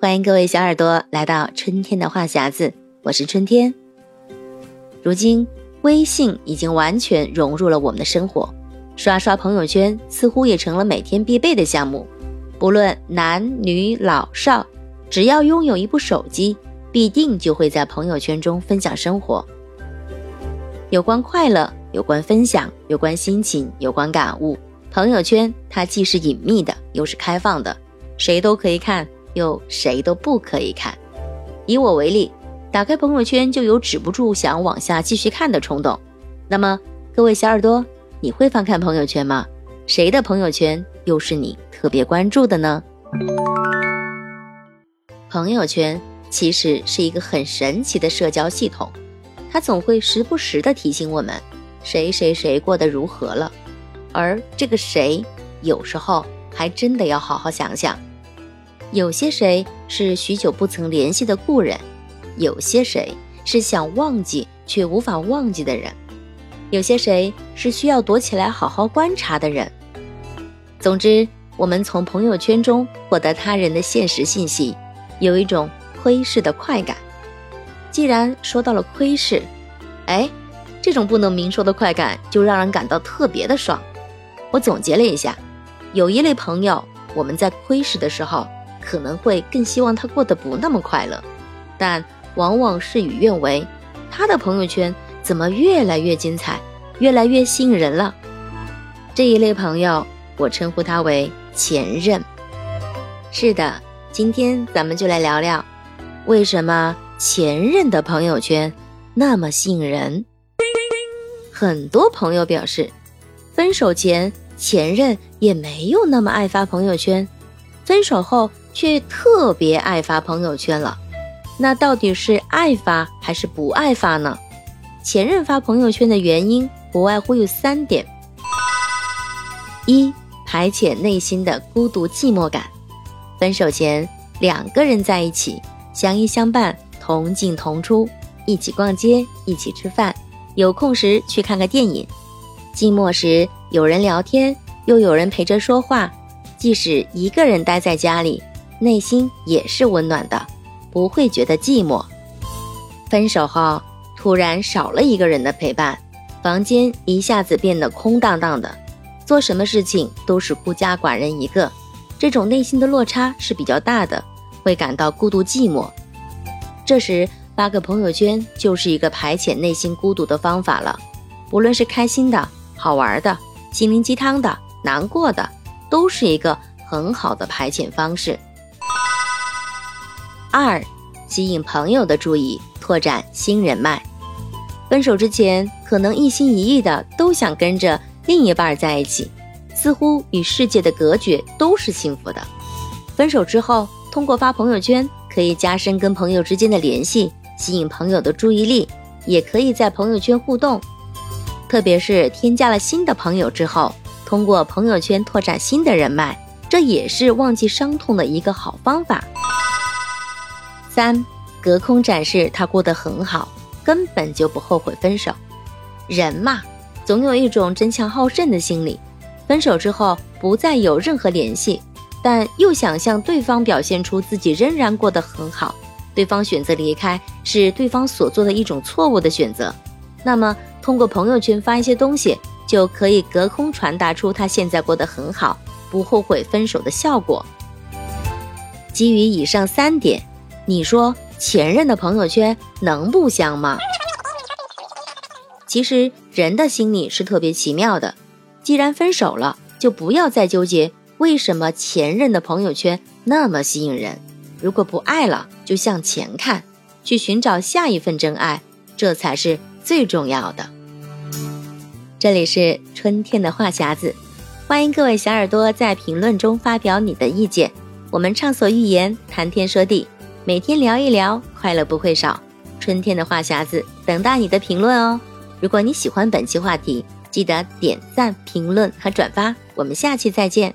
欢迎各位小耳朵来到春天的话匣子，我是春天。如今微信已经完全融入了我们的生活，刷刷朋友圈似乎也成了每天必备的项目。不论男女老少，只要拥有一部手机，必定就会在朋友圈中分享生活。有关快乐，有关分享，有关心情，有关感悟。朋友圈它既是隐秘的，又是开放的，谁都可以看。又谁都不可以看。以我为例，打开朋友圈就有止不住想往下继续看的冲动。那么，各位小耳朵，你会翻看朋友圈吗？谁的朋友圈又是你特别关注的呢？朋友圈其实是一个很神奇的社交系统，它总会时不时的提醒我们谁谁谁过得如何了。而这个谁，有时候还真的要好好想想。有些谁是许久不曾联系的故人，有些谁是想忘记却无法忘记的人，有些谁是需要躲起来好好观察的人。总之，我们从朋友圈中获得他人的现实信息，有一种窥视的快感。既然说到了窥视，哎，这种不能明说的快感就让人感到特别的爽。我总结了一下，有一类朋友，我们在窥视的时候。可能会更希望他过得不那么快乐，但往往事与愿违，他的朋友圈怎么越来越精彩，越来越吸引人了？这一类朋友，我称呼他为前任。是的，今天咱们就来聊聊，为什么前任的朋友圈那么吸引人？很多朋友表示，分手前前任也没有那么爱发朋友圈，分手后。却特别爱发朋友圈了，那到底是爱发还是不爱发呢？前任发朋友圈的原因不外乎有三点：一、排遣内心的孤独寂寞感。分手前两个人在一起，相依相伴，同进同出，一起逛街，一起吃饭，有空时去看个电影。寂寞时有人聊天，又有人陪着说话，即使一个人待在家里。内心也是温暖的，不会觉得寂寞。分手后突然少了一个人的陪伴，房间一下子变得空荡荡的，做什么事情都是孤家寡人一个，这种内心的落差是比较大的，会感到孤独寂寞。这时发个朋友圈就是一个排遣内心孤独的方法了，不论是开心的、好玩的、心灵鸡汤的、难过的，都是一个很好的排遣方式。二，吸引朋友的注意，拓展新人脉。分手之前，可能一心一意的都想跟着另一半在一起，似乎与世界的隔绝都是幸福的。分手之后，通过发朋友圈，可以加深跟朋友之间的联系，吸引朋友的注意力，也可以在朋友圈互动。特别是添加了新的朋友之后，通过朋友圈拓展新的人脉，这也是忘记伤痛的一个好方法。三，隔空展示他过得很好，根本就不后悔分手。人嘛，总有一种争强好胜的心理。分手之后不再有任何联系，但又想向对方表现出自己仍然过得很好。对方选择离开，是对方所做的一种错误的选择。那么，通过朋友圈发一些东西，就可以隔空传达出他现在过得很好，不后悔分手的效果。基于以上三点。你说前任的朋友圈能不香吗？其实人的心理是特别奇妙的，既然分手了，就不要再纠结为什么前任的朋友圈那么吸引人。如果不爱了，就向前看，去寻找下一份真爱，这才是最重要的。这里是春天的话匣子，欢迎各位小耳朵在评论中发表你的意见，我们畅所欲言，谈天说地。每天聊一聊，快乐不会少。春天的话匣子，等待你的评论哦。如果你喜欢本期话题，记得点赞、评论和转发。我们下期再见。